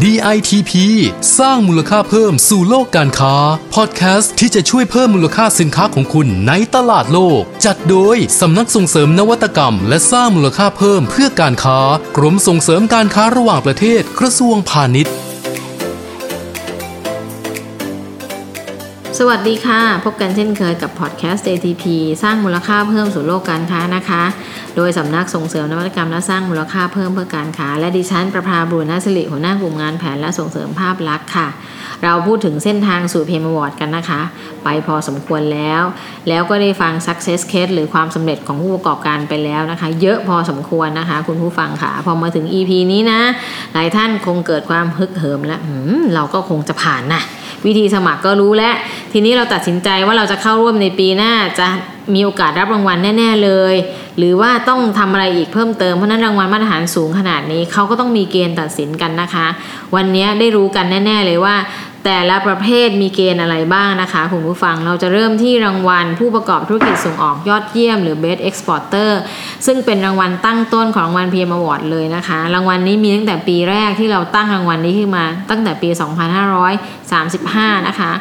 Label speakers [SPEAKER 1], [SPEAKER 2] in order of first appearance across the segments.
[SPEAKER 1] DITP สร้างมูลค่าเพิ่มสู่โลกการค้า พอดแคสต์ที่จะช่วยเพิ่มมูลค่าสินค้าของคุณในตลาดโลก จัดโดยสำนักส่งเสริมนวัตกรรม และสร้างมูลค่าเพิ่มเพื่อการค้า กรมส่งเสริมการค้าระหว่างประเทศกระทรวงพาณิชย์
[SPEAKER 2] สวัสดีค่ะ พบกันเช่นเคยกับพอดแคสต์ ATP สร้างมูลค่าเพิ่มสู่โลกการค้านะคะ โดยสำนักส่งเสริมนวัตกรรมและสร้างมูลค่าเพิ่มเพื่อการค้า และดิฉันประภาบุรณสิริหัวหน้ากลุ่มงานแผนและส่งเสริมภาพลักษณ์ค่ะ เราพูดถึงเส้นทางสู่เพมวอร์ดกันนะคะ ไปพอสมควรแล้ว แล้วก็ได้ฟัง success case หรือความสำเร็จของผู้ประกอบการไปแล้วนะคะ เยอะพอสมควรนะคะ คุณผู้ฟังค่ะพอมาถึง EP นี้นะ หลายท่านคงเกิดความฮึกเหิมแล้วหืมเราก็คงจะผ่านนะวิธีสมัครก็รู้แล้ว ทีนี้เราตัดสินใจว่าเราจะเข้าร่วมในปีหน้าจะ มีโอกาสรับรางวัลแน่ ๆเลย หรือว่าต้องทำอะไรอีกเพิ่มเติมเพราะนั้นรางวัลมาตรฐานสูงขนาดนี้เขาก็ต้องมีเกณฑ์ตัดสินกันนะคะ วันนี้ได้รู้กันแน่ ๆ เลยว่า แต่ละประเภทมีเกณฑ์อะไรบ้างนะคะคุณผู้ฟังเราจะเริ่มที่รางวัลผู้ประกอบธุรกิจส่งออกยอดเยี่ยม หรือ Best Exporter ซึ่งเป็นรางวัลตั้งต้นของรางวัล PM Award เลยนะคะ รางวัลนี้มีตั้งแต่ปีแรกที่เราตั้งรางวัลนี้ขึ้นมา ตั้งแต่ปี 2535 นะคะ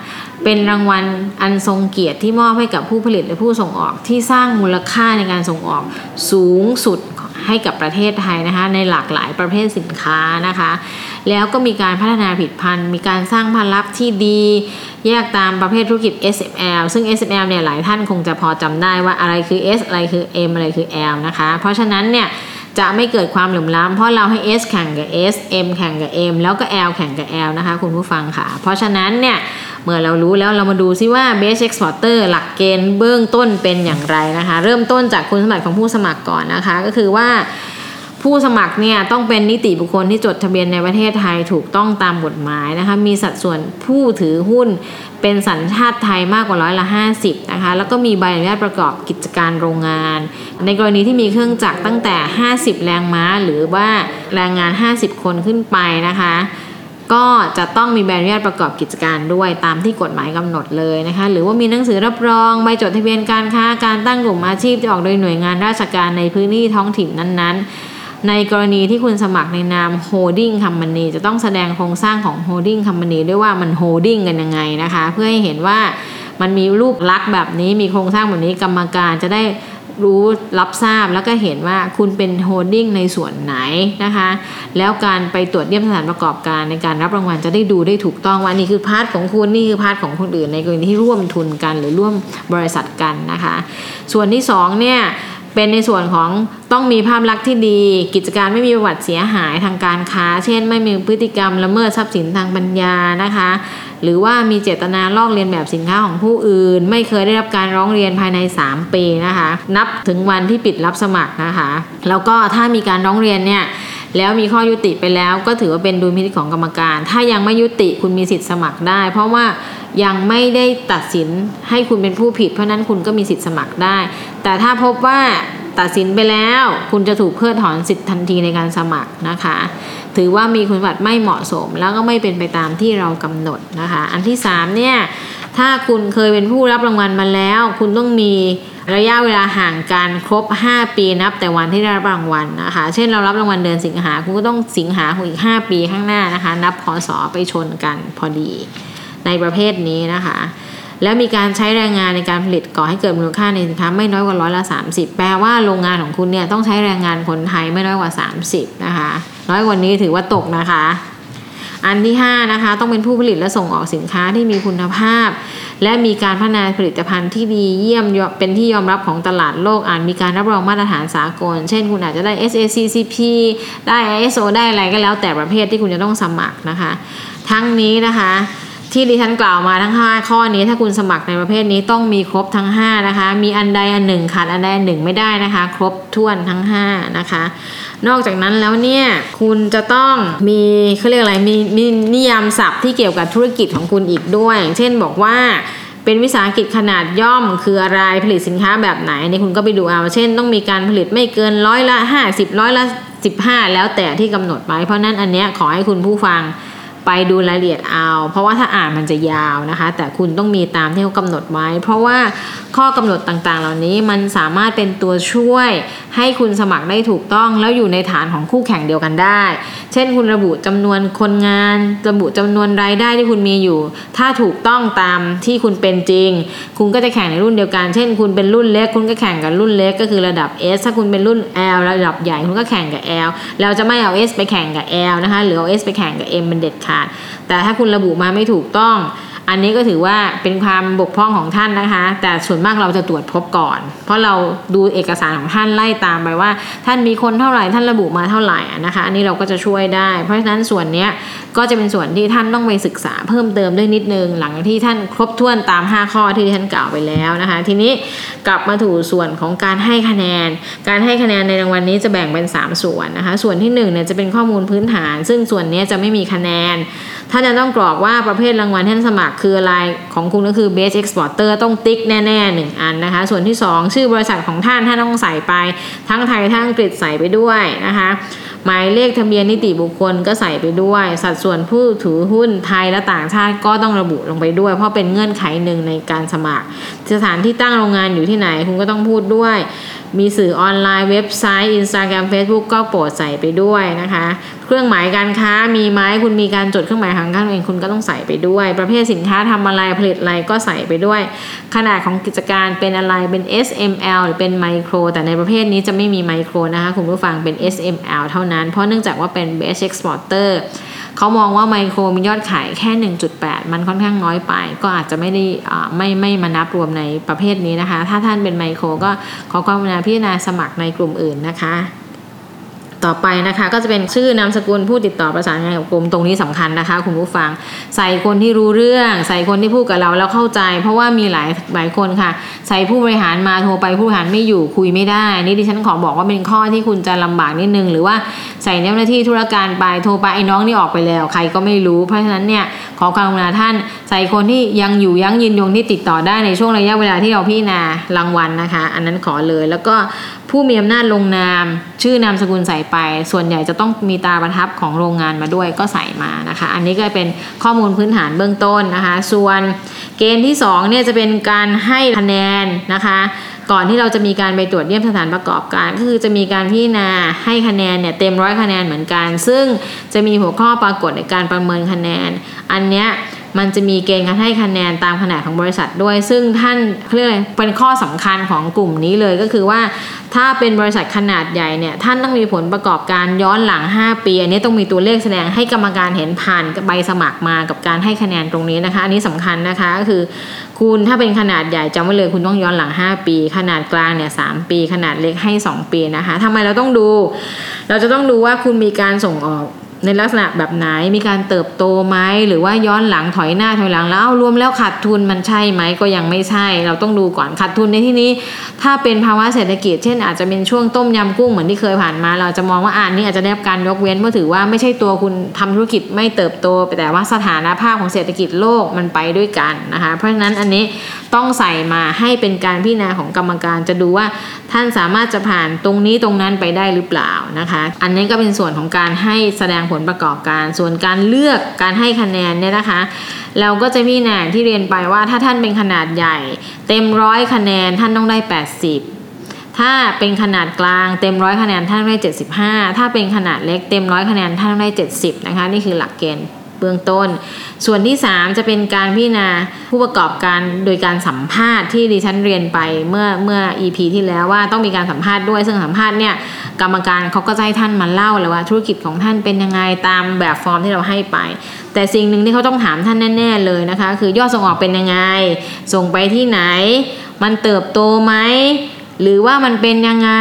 [SPEAKER 2] เป็นรางวัลอันทรงเกียรติที่มอบให้กับผู้ผลิตและผู้ส่งออกที่สร้างมูลค่าในการส่งออกสูงสุดให้กับประเทศไทยนะคะในหลากหลายประเภทสินค้านะคะ แล้วก็มีการพัฒนาผลิตภัณฑ์ มีการสร้างพันลับที่ดี แยกตามประเภทธุรกิจ SML ซึ่ง SML เนี่ยหลายท่านคงจะพอจำได้ว่าอะไรคือ S อะไรคือ M อะไรคือ L นะคะ เพราะฉะนั้นเนี่ย จะไม่เกิดความเหลื่อมล้ำเพราะเราให้ S แข่งกับ S M แข่งกับ M แล้วก็ L แข่งกับ L นะคะคุณผู้ฟังค่ะ เพราะฉะนั้นเนี่ยเมื่อเรารู้แล้วเรามาดูซิว่า Base Exporter หลักเกณฑ์เบื้องต้นเป็นอย่างไรนะคะ เริ่มต้นจากคุณสมบัติของผู้สมัครก่อนนะคะ ก็คือว่า ผู้สมัครเนี่ยต้องเป็นนิติบุคคลที่จดทะเบียนในประเทศไทยถูกต้องตามกฎหมายนะคะมีสัดส่วนผู้ถือหุ้นเป็นสัญชาติไทยมากกว่าร้อยละ 50นะคะแล้วก็มีใบอนุญาตประกอบกิจการโรงงาน ในกรณีที่มีเครื่องจักรตั้งแต่ 50 แรงม้า หรือว่าแรงงาน 50 คนขึ้นไปนะคะก็จะต้องมีใบอนุญาตประกอบกิจการด้วยตามที่กฎหมายกำหนดเลยนะคะหรือว่ามีหนังสือรับรองใบจดทะเบียนการค้าการตั้งกลุ่มอาชีพที่ออกโดยหน่วยงานราชการในพื้นที่ท้องถิ่นนั้นๆ ในกรณีที่คุณสมัครในนาม holding company จะต้องแสดงโครงสร้างของ holding company ด้วยว่ามัน holding กันยังไงนะคะ เพื่อให้เห็นว่ามันมีรูปลักษณ์แบบนี้มีโครงสร้างแบบนี้กรรมการจะได้รู้รับทราบแล้วก็เห็นว่าคุณเป็น holding ในส่วนไหนนะคะ แล้วการไปตรวจเยี่ยมสถานประกอบการในการรับรางวัลจะได้ดูได้ถูกต้องว่านี่คือ part ของคุณนี่คือ part ของคนอื่นในกรณีที่ร่วมทุนกันหรือร่วมบริษัทกันนะคะ ส่วนที่สองเนี่ย เป็นในส่วนของต้องมีภาพลักษณ์ที่ดี กิจการไม่มีประวัติเสียหายทางการค้า เช่น ไม่มีพฤติกรรมละเมิดทรัพย์สินทางปัญญานะคะ หรือว่ามีเจตนาลอกเลียนแบบสินค้าของผู้อื่น ไม่เคยได้รับการร้องเรียนภายใน 3 ปีนะคะ นับถึงวันที่ปิดรับสมัครนะคะ แล้วก็ถ้ามีการร้องเรียนเนี่ย แล้วมีข้อยุติไปแล้วก็ถือว่าเป็นดุลพินิจของกรรมการ ถ้ายังไม่ยุติคุณมีสิทธิ์สมัครได้ เพราะว่ายังไม่ได้ตัดสินให้คุณเป็นผู้ผิด เพราะนั้นคุณก็มีสิทธิ์สมัครได้ แต่ถ้าพบว่าตัดสินไปแล้ว คุณจะถูกเพิกถอนสิทธิ์ทันทีในการสมัครนะคะ ถือว่ามีคุณสมบัติไม่เหมาะสม แล้วก็ไม่เป็นไปตามที่เรากำหนดนะคะ อันที่3เนี่ย ถ้าคุณเคยเป็นผู้รับรางวัลมาแล้ว คุณต้องมีระยะเวลาห่างกันครบ 5 ปีนับ แต่วันที่ได้รับรางวัลนะคะ เช่นเรารับรางวัลเดือนสิงหาคุณก็ต้องสิงหาของอีก 5 ปีข้างหน้านะคะ นับพศไปชนกันพอดี ในประเภทนี้นะคะ แล้วมีการใช้แรงงานในการผลิตก่อให้เกิดมูลค่าในสินค้าไม่น้อยกว่าร้อยละ30 แปลว่าโรงงานของคุณเนี่ยต้องใช้แรงงานคนไทยไม่น้อยกว่า 30 นะคะ น้อยกว่านี้ถือว่าตกนะคะ อันที่ 5 นะคะ ต้องเป็นผู้ผลิตและส่งออกสินค้าที่มีคุณภาพ และมีการพัฒนาผลิตภัณฑ์ที่ดีเยี่ยมเป็นที่ยอมรับของตลาดโลกอาจมีการรับรองมาตรฐานสากล เช่น คุณอาจจะได้ SACCP ได้ ISO ได้อะไรก็แล้วแต่ประเภทที่คุณจะต้องสมัครนะคะ ทั้งนี้นะคะ ที่ดิฉันกล่าวมาทั้ง 5 ข้อนี้ถ้าคุณสมัครในประเภทนี้ต้องมีครบทั้ง 5 นะคะ มีอันใดอันหนึ่งขาดอันใดอันหนึ่งไม่ได้นะคะ ครบถ้วนทั้ง 5 นะคะ นอกจากนั้นแล้วเนี่ยคุณจะต้องมีเขาเรียกอะไรมีมีนิยามศัพท์ที่เกี่ยวกับธุรกิจของคุณอีกด้วยอย่างเช่นบอกว่าเป็นวิสาหกิจขนาดย่อมคืออะไรผลิตสินค้าแบบไหนนี่คุณก็ไปดูเอา เช่น ต้องมีการผลิตไม่เกินร้อยละ 50ร้อยละ 15 แล้วแต่ที่กำหนดไว้เพราะนั้นอันเนี้ยขอให้คุณผู้ฟัง ไปดูรายละเอียดเอา เพราะว่าถ้าอ่านมันจะยาวนะคะ แต่คุณต้องมีตามที่เขากำหนดไว้ เพราะว่าข้อกำหนดต่างๆ เหล่านี้มันสามารถเป็นตัวช่วย ให้คุณสมัครได้ถูกต้อง แล้วอยู่ในฐานของคู่แข่งเดียวกันได้ เช่น คุณระบุจำนวนคนงาน ระบุจำนวนรายได้ที่คุณมีอยู่ ถ้าถูกต้องตามที่คุณเป็นจริง คุณก็จะแข่งในรุ่นเดียวกัน เช่น คุณเป็นรุ่นเล็ก คุณก็แข่งกับรุ่นเล็กก็คือระดับ S ถ้าคุณเป็นรุ่น L ระดับใหญ่คุณก็แข่งกับ L เราจะไม่เอา S ไปแข่งกับ L นะคะหรือเอา S ไปแข่งกับ M เป็นเด็ดขาดแต่ถ้าคุณระบุมาไม่ถูกต้อง อันนี้ก็ถือว่าเป็นความบกพร่องของท่านนะคะ แต่ส่วนมากเราจะตรวจพบก่อน เพราะเราดูเอกสารของท่านไล่ตามไปว่า ท่านมีคนเท่าไหร่ท่านระบุมาเท่าไหร่นะคะ อันนี้เราก็จะช่วยได้ เพราะฉะนั้นส่วนนี้ก็จะเป็นส่วนที่ท่านต้องไปศึกษาเพิ่มเติมด้วยนิดนึง หลังที่ท่านครบถ้วนตาม 5 ข้อที่ท่านกล่าวไปแล้วนะคะ ทีนี้กลับมาถูส่วนของการให้คะแนน การให้คะแนนในรางวัลนี้จะแบ่งเป็น 3 ส่วนนะคะ ส่วนที่1เนี่ยจะเป็นข้อมูลพื้นฐาน ซึ่งส่วนนี้จะไม่มีคะแนนท่านจะต้องกรอกว่าประเภทรางวัลที่ท่านสมัครคืออะไรของคุณก็คือ Best Exporter ต้องติ๊กแน่ๆหนึ่งอันนะคะ ส่วนที่ 2 ชื่อบริษัทของท่านท่านต้องใส่ไป ทั้งไทยทั้งอังกฤษใส่ไปด้วยนะคะหมายเลขทะเบียนนิติบุคคลก็ใส่ไปด้วย สัดส่วนผู้ถือหุ้นไทยและต่างชาติก็ต้องระบุลงไปด้วย เพราะเป็นเงื่อนไขหนึ่งในการสมัคร สถานที่ตั้งโรงงานอยู่ที่ไหนคุณก็ต้องพูดด้วย มีสื่อออนไลน์เว็บไซต์ Instagram Facebook ก็โปรดใส่ไปด้วยนะคะ เครื่องหมายการค้ามีไหมคุณมีการจดเครื่องหมายทางการเองคุณก็ต้องใส่ไปด้วย ประเภทสินค้าทำอะไรผลิตอะไรก็ใส่ไปด้วย ขนาดของกิจการเป็นอะไรเป็น SML หรือเป็นไมโครแต่ในประเภทนี้จะไม่มีไมโครนะคะคุณผู้ฟังเป็น SML เท่านั้น เพราะเนื่องจากว่าเป็น Best Exporter เขามองว่าไมโครมียอดขายแค่ 1.8 มันค่อนข้างน้อยไป ก็อาจจะไม่ได้ไม่ไม่มานับรวมในประเภทนี้นะคะ ถ้าท่านเป็นไมโครก็ขอความกรุณาพิจารณาสมัครในกลุ่มอื่นนะคะ ต่อไปนะคะก็จะเป็นชื่อนามสกุลผู้ติดต่อประสานงานกับกรมตรงนี้สำคัญนะคะ คุณผู้ฟังใส่คนที่รู้เรื่อง ใส่คนที่พูดกับเราแล้วเข้าใจ เพราะว่ามีหลายหลายคนค่ะ ใส่ผู้บริหารมาโทรไปผู้บริหารไม่อยู่คุยไม่ได้ นี่ดิฉันขอบอกว่าเป็นข้อที่คุณจะลำบากนิดนึง หรือว่าใส่เจ้าหน้าที่ธุรการไปโทรไปไอ้น้องนี่ออกไปแล้ว ใครก็ไม่รู้ เพราะฉะนั้นเนี่ยขอความกรุณาท่านใส่คนที่ยังอยู่ยั้งยืนยงที่ติดต่อได้ในช่วงระยะเวลาที่เราพิจารณารางวัลนะคะ อันนั้นขอเลยแล้วก็ ผู้มีอำนาจลงนาม ชื่อนามสกุลใส่ไป ส่วนใหญ่จะต้องมีตาประทับของโรงงานมาด้วยก็ใส่มานะคะ อันนี้ก็เป็นข้อมูลพื้นฐานเบื้องต้นนะคะ ส่วนเกณฑ์ที่2เนี่ยจะเป็นการให้คะแนนนะคะ ก่อนที่เราจะมีการไปตรวจเยี่ยมสถานประกอบการ ก็คือจะมีการพิจารณาให้คะแนนเนี่ยเต็มร้อยคะแนนเหมือนกัน ซึ่งจะมีหัวข้อปรากฏในการประเมินคะแนน อันเนี้ย มันจะมีเกณฑ์การให้คะแนนตามขนาดของบริษัทด้วย ซึ่งท่านเรียกอะไรเป็นข้อสำคัญของกลุ่มนี้เลยก็คือว่า ถ้าเป็นบริษัทขนาดใหญ่เนี่ยท่านต้องมีผลประกอบการย้อนหลัง 5 ปีอันนี้ต้องมีตัวเลขแสดงให้กรรมการเห็นผ่านใบสมัครมากับการให้คะแนนตรงนี้นะคะ อันนี้สำคัญนะคะก็คือ คุณถ้าเป็นขนาดใหญ่จำไว้เลยคุณต้องย้อนหลัง 5 ปี ขนาดกลางเนี่ยสปี ขนาดเล็กให้ 2 ปีนะคะทำไมเราต้องดู เราจะต้องดูว่าคุณมีการส่งออก ในลักษณะแบบไหนมีการเติบโตไหมหรือว่าย้อนหลังถอยหน้าถอยหลังแล้วรวมแล้วขาดทุนมันใช่ไหมก็ยังไม่ใช่ เราต้องดูก่อนขาดทุนในที่นี้ ถ้าเป็นภาวะเศรษฐกิจ เช่นอาจจะเป็นช่วงต้มยำกุ้งเหมือนที่เคยผ่านมา เราจะมองว่าอ่านนี้อาจจะได้รับการยกเว้นเพราะถือว่าไม่ใช่ตัวคุณทำธุรกิจไม่เติบโตแต่ว่าสถานภาพของเศรษฐกิจโลกมันไปด้วยกันนะคะเพราะฉะนั้นอันนี้ต้องใส่มาให้เป็นการพิจารณาของกรรมการจะดูว่าท่านสามารถจะผ่านตรงนี้ตรงนั้นไปได้หรือเปล่านะคะ อันนี้ก็เป็นส่วนของการให้แสดงผลประกอบการ ส่วนการเลือกการให้คะแนนเนี่ยนะคะ เราก็จะมีแนที่เรียนไปว่าถ้าท่านเป็นขนาดใหญ่ เต็มร้อยคะแนนท่านต้องได้ 80 ถ้าเป็นขนาดกลางเต็มร้อยคะแนนท่านได้ 75 ถ้าเป็นขนาดเล็กเต็มร้อยคะแนนท่านได้ 70 นะคะ นี่คือหลักเกณฑ์ เบื้องต้น ส่วนที่ 3 จะเป็นการพิจารณาผู้ประกอบการโดยการสัมภาษณ์ที่ดิฉันเรียนไปเมื่อเมื่อ EP ที่แล้วว่าต้องมีการสัมภาษณ์ด้วย ซึ่งสัมภาษณ์เนี่ยกรรมการเขาก็จะให้ท่านมาเล่าเลยว่า ธุรกิจของท่านเป็นยังไงตามแบบฟอร์มที่เราให้ไป แต่สิ่งหนึ่งที่เขาต้องถามท่านแน่ ๆ เลยนะคะ คือยอดส่งออกเป็นยังไง ส่งไปที่ไหน มันเติบโตไหมหรือว่ามันเป็นยังไง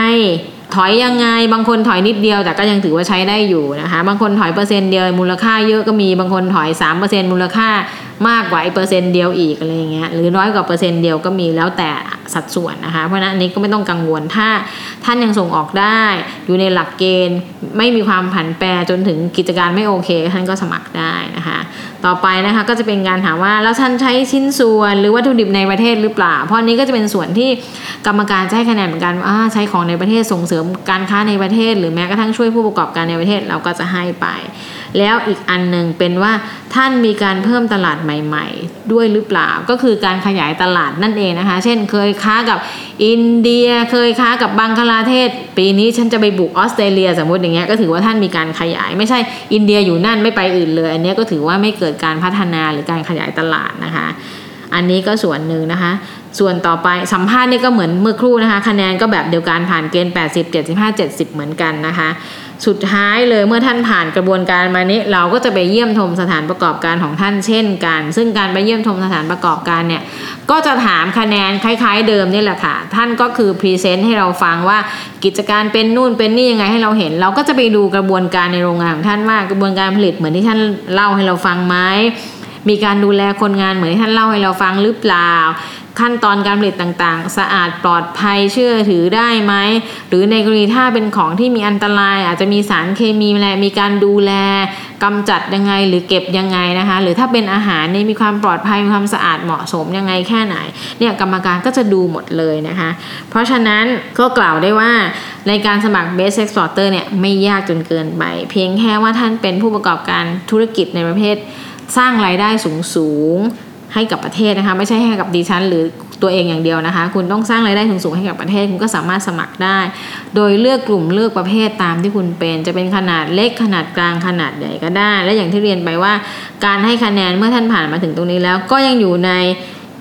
[SPEAKER 2] ถอยยังไงบางคนถอยนิดเดียวแต่ก็ยังถือว่าใช้ได้อยู่นะคะบางคนถอยเปอร์เซ็นต์เดียวมูลค่าเยอะก็มีบางคนถอย 3%มูลค่ามากกว่าไอเปอร์เซ็นต์เดียวอีกอะไรเงี้ยหรือน้อยกว่าเปอร์เซ็นต์เดียวก็มีแล้วแต่ สัดส่วนนะคะ เพราะนั้นอันนี้ก็ไม่ต้องกังวลถ้าท่านยังส่งออกได้ อยู่ในหลักเกณฑ์ไม่มีความผันแปรจนถึงกิจการไม่โอเค ท่านก็สมัครได้นะคะ ต่อไปนะคะก็จะเป็นการถามว่าแล้วท่านใช้ชิ้นส่วน หรือวัตถุดิบในประเทศหรือเปล่า เพราะนี้ก็จะเป็นส่วนที่กรรมการจะให้คะแนนเหมือนกันว่าใช้ของในประเทศส่งเสริมการค้าในประเทศ หรือแม้กระทั่งช่วยผู้ประกอบการในประเทศเราก็จะให้ไป แล้วอีกอันหนึ่งเป็นว่าท่านมีการเพิ่มตลาดใหม่ ๆ ด้วยหรือเปล่า ก็คือการขยายตลาดนั่นเองนะคะ เช่นเคยค้ากับอินเดียเคยค้ากับบังคลาเทศ ปีนี้ฉันจะไปบุกออสเตรเลียสมมติอย่างเงี้ยก็ถือว่าท่านมีการขยาย ไม่ใช่อินเดียอยู่นั่นไม่ไปอื่นเลย อันนี้ก็ถือว่าไม่เกิดการพัฒนาหรือการขยายตลาดนะคะ อันนี้ก็ส่วนหนึ่งนะคะ ส่วนต่อไปสัมภาษณ์นี่ก็เหมือนเมื่อครู่นะคะ คะแนนก็แบบเดียวกันผ่านเกณฑ์ 80 75 70 เหมือนกันนะคะ สุดท้ายเลยเมื่อท่านผ่านกระบวนการมานี้ เราก็จะไปเยี่ยมชมสถานประกอบการของท่านเช่นกัน ซึ่งการไปเยี่ยมชมสถานประกอบการเนี่ยก็จะถามคะแนนคล้าย ๆ เดิมนี่แหละค่ะ ท่านก็คือพรีเซนต์ให้เราฟังว่ากิจการเป็นนู่นเป็นนี่ยังไงให้เราเห็น เราก็จะไปดูกระบวนการในโรงงานของท่านว่ากระบวนการผลิตเหมือนที่ท่านเล่าให้เราฟังไหมมีการดูแลคนงานเหมือนที่ท่านเล่าให้เราฟังหรือเปล่า ขั้นตอนการผลิตต่างๆ สะอาดปลอดภัยเชื่อถือได้ไหม หรือในกรณีถ้าเป็นของที่มีอันตราย อาจจะมีสารเคมีอะไรมีการดูแลกำจัดยังไงหรือเก็บยังไงนะคะ หรือถ้าเป็นอาหารนี่มีความปลอดภัยมีความสะอาดเหมาะสมยังไงแค่ไหนเนี่ยกรรมการก็จะดูหมดเลยนะคะ เพราะฉะนั้นก็กล่าวได้ว่าในการสมัคร Best Exporter เนี่ยไม่ยากจนเกินไป เพียงแค่ว่าท่านเป็นผู้ประกอบการธุรกิจในประเภทสร้างรายได้สูงสูง ให้กับประเทศนะคะไม่ใช่ให้กับดิฉันหรือตัวเองอย่างเดียวนะคะ คุณต้องสร้างรายได้สูงสูงๆให้กับประเทศ คุณก็สามารถสมัครได้ โดยเลือกกลุ่มเลือกประเภทตามที่คุณเป็น จะเป็นขนาดเล็กขนาดกลางขนาดใหญ่ก็ได้ และอย่างที่เรียนไปว่า การให้คะแนนเมื่อท่านผ่านมาถึงตรงนี้แล้ว ก็ยังอยู่ใน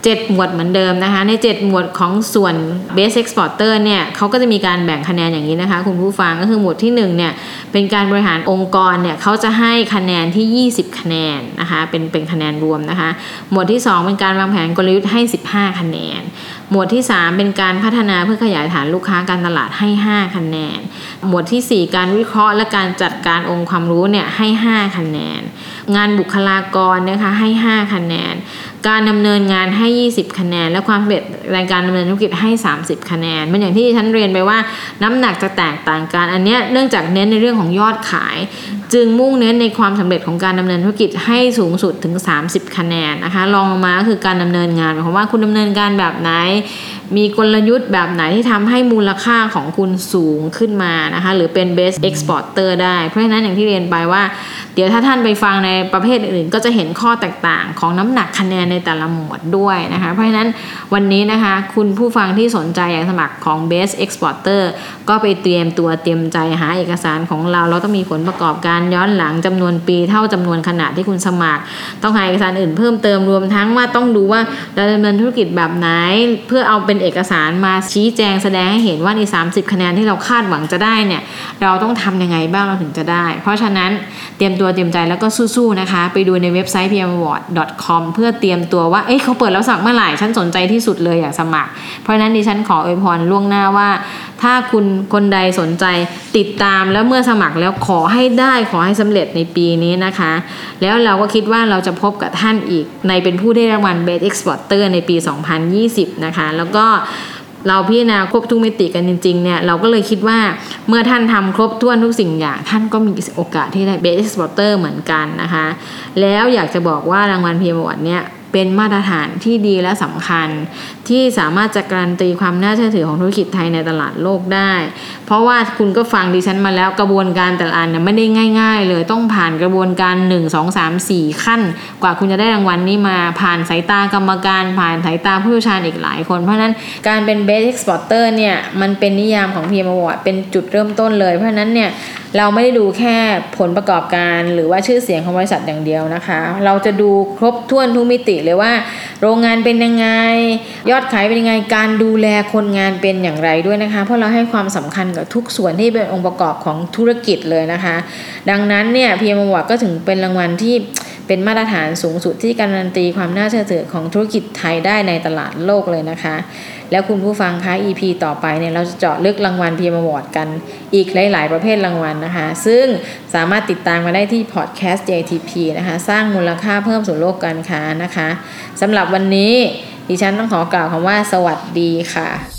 [SPEAKER 2] 7 หมวดเหมือนเดิมนะคะ ใน 7 หมวดของส่วน Base Exporter เนี่ยเขาก็จะมีการแบ่งคะแนนอย่างนี้นะคะ คุณผู้ฟังก็คือหมวดที่1เนี่ยเป็นการบริหารองค์กรเนี่ยเขาจะให้คะแนนที่ 20 คะแนนนะคะเป็นเป็นคะแนนรวมนะคะ หมวดที่ 2 เป็นการวางแผนกลยุทธ์ให้ 15 คะแนน หมวดที่ 3 เป็นการพัฒนาเพื่อขยายฐานลูกค้าการตลาดให้ 5 คะแนน หมวดที่ 4 การวิเคราะห์และการจัดการองค์ความรู้เนี่ยให้ 5 คะแนน งานบุคลากรนะคะให้ 5 คะแนน การดำเนินงานให้ 20 คะแนน และความสำเร็จในการดำเนินธุรกิจให้ 30 คะแนนมันอย่างที่ฉันเรียนไปว่าน้ำหนักจะแตกต่างกัน อันเนี้ยเนื่องจากเน้นในเรื่องของยอดขาย จึงมุ่งเน้นในความสำเร็จของการดำเนินธุรกิจให้สูงสุดถึง 30 คะแนนนะคะรองลงมาก็คือการดำเนินงานหมายความว่าคุณดำเนินการแบบไหน มีกลยุทธ์แบบไหนที่ทำให้มูลค่าของคุณสูงขึ้นมานะคะ หรือเป็น best exporter ได้ เพราะฉะนั้นอย่างที่เรียนไปว่า เดี๋ยวถ้าท่านไปฟังในประเภทอื่นก็จะเห็นข้อแตกต่างของน้ำหนักคะแนนในแต่ละหมวดด้วยนะคะ เพราะฉะนั้นวันนี้นะคะคุณผู้ฟังที่สนใจอยากสมัครของ best exporter ก็ไปเตรียมตัวเตรียมใจหาเอกสารของเรา เราต้องมีผลประกอบการย้อนหลังจำนวนปีเท่าจำนวนขนาดที่คุณสมัคร ต้องหาเอกสารอื่นเพิ่มเติมรวมทั้งว่าต้องดูว่าเราดำเนินธุรกิจแบบไหนเพื่อเอาเป็นเอกสารมาชี้แจงแสดงให้เห็นว่าใน 30 คะแนนที่เราคาดหวังจะได้เนี่ยเราต้องทำยังไงบ้างเราถึงจะได้ เพราะฉะนั้นเตรียมตัวเตรียมใจแล้วก็สู้ๆนะคะ ไปดูในเว็บไซต์ pmaward.com เพื่อเตรียมตัวว่าเอ้ยเขาเปิดแล้วสมัครเมื่อไหร่ฉันสนใจที่สุดเลยอยากสมัคร เพราะฉะนั้นดิฉันขออวยพรล่วงหน้าว่า ถ้าคุณคนใดสนใจติดตามแล้วเมื่อสมัครแล้วขอให้ได้ขอให้สำเร็จในปีนี้นะคะ แล้วเราก็คิดว่าเราจะพบกับท่านอีกในเป็นผู้ได้รางวัล Best Exporter ในปี 2020 นะคะ แล้วก็เราพิจารณาครบทุกมิติกันจริงๆเนี่ยเราก็เลยคิดว่าเมื่อท่านทำครบถ้วนทุกสิ่งอย่าง ท่านก็มีโอกาสที่ได้ Best Exporter เหมือนกันนะคะ แล้วอยากจะบอกว่ารางวัล PM Award เนี่ย เป็นมาตรฐานที่ดีและสำคัญ ที่สามารถจะการันตีความน่าเชื่อถือของธุรกิจไทยในตลาดโลกได้ เพราะว่าคุณก็ฟังดิฉันมาแล้วกระบวนการแต่ละอันเนี่ยไม่ได้ง่าย ๆ เลยต้องผ่านกระบวนการ 1 2 3 4 ขั้น กว่าคุณจะได้รางวัลนี้มาผ่านสายตากรรมการผ่านสายตาผู้เชี่ยวชาญอีกหลายคน เพราะนั้นการเป็น Best Exporter เนี่ยมันเป็นนิยามของ PM Award เป็นจุดเริ่มต้นเลยเพราะนั้นเนี่ยเราไม่ได้ดูแค่ผลประกอบการ หรือว่าชื่อเสียงของบริษัทอย่างเดียวนะคะ เราจะดูครบถ้วนทุกมิติเลยว่า โรงงานเป็นยังไง ยอดขายเป็นยังไงการดูแลคนงานเป็นอย่างไรด้วยนะคะ เพราะเราให้ความสำคัญกับทุกส่วนที่เป็นองค์ประกอบของธุรกิจเลยนะคะ ดังนั้นเนี่ยพีเอ็มวก็ถึงเป็นรางวัลที่ เป็นมาตรฐานสูงสุดที่การันตีความน่าเชื่อถือของธุรกิจไทยได้ในตลาดโลกเลยนะคะ แล้วคุณผู้ฟังคะ EP ต่อไปเนี่ยเราจะเจาะลึกรางวัลพีเอ็มวกันอีกหลาย ๆ ประเภทรางวัลนะคะ ซึ่งสามารถติดตามมาได้ที่พอดแคสต์ JTP นะคะ สร้างมูลค่าเพิ่มสู่โลกการค้านะคะสำหรับวันนี้ดิฉันต้องขอกล่าวคำว่าสวัสดีค่ะ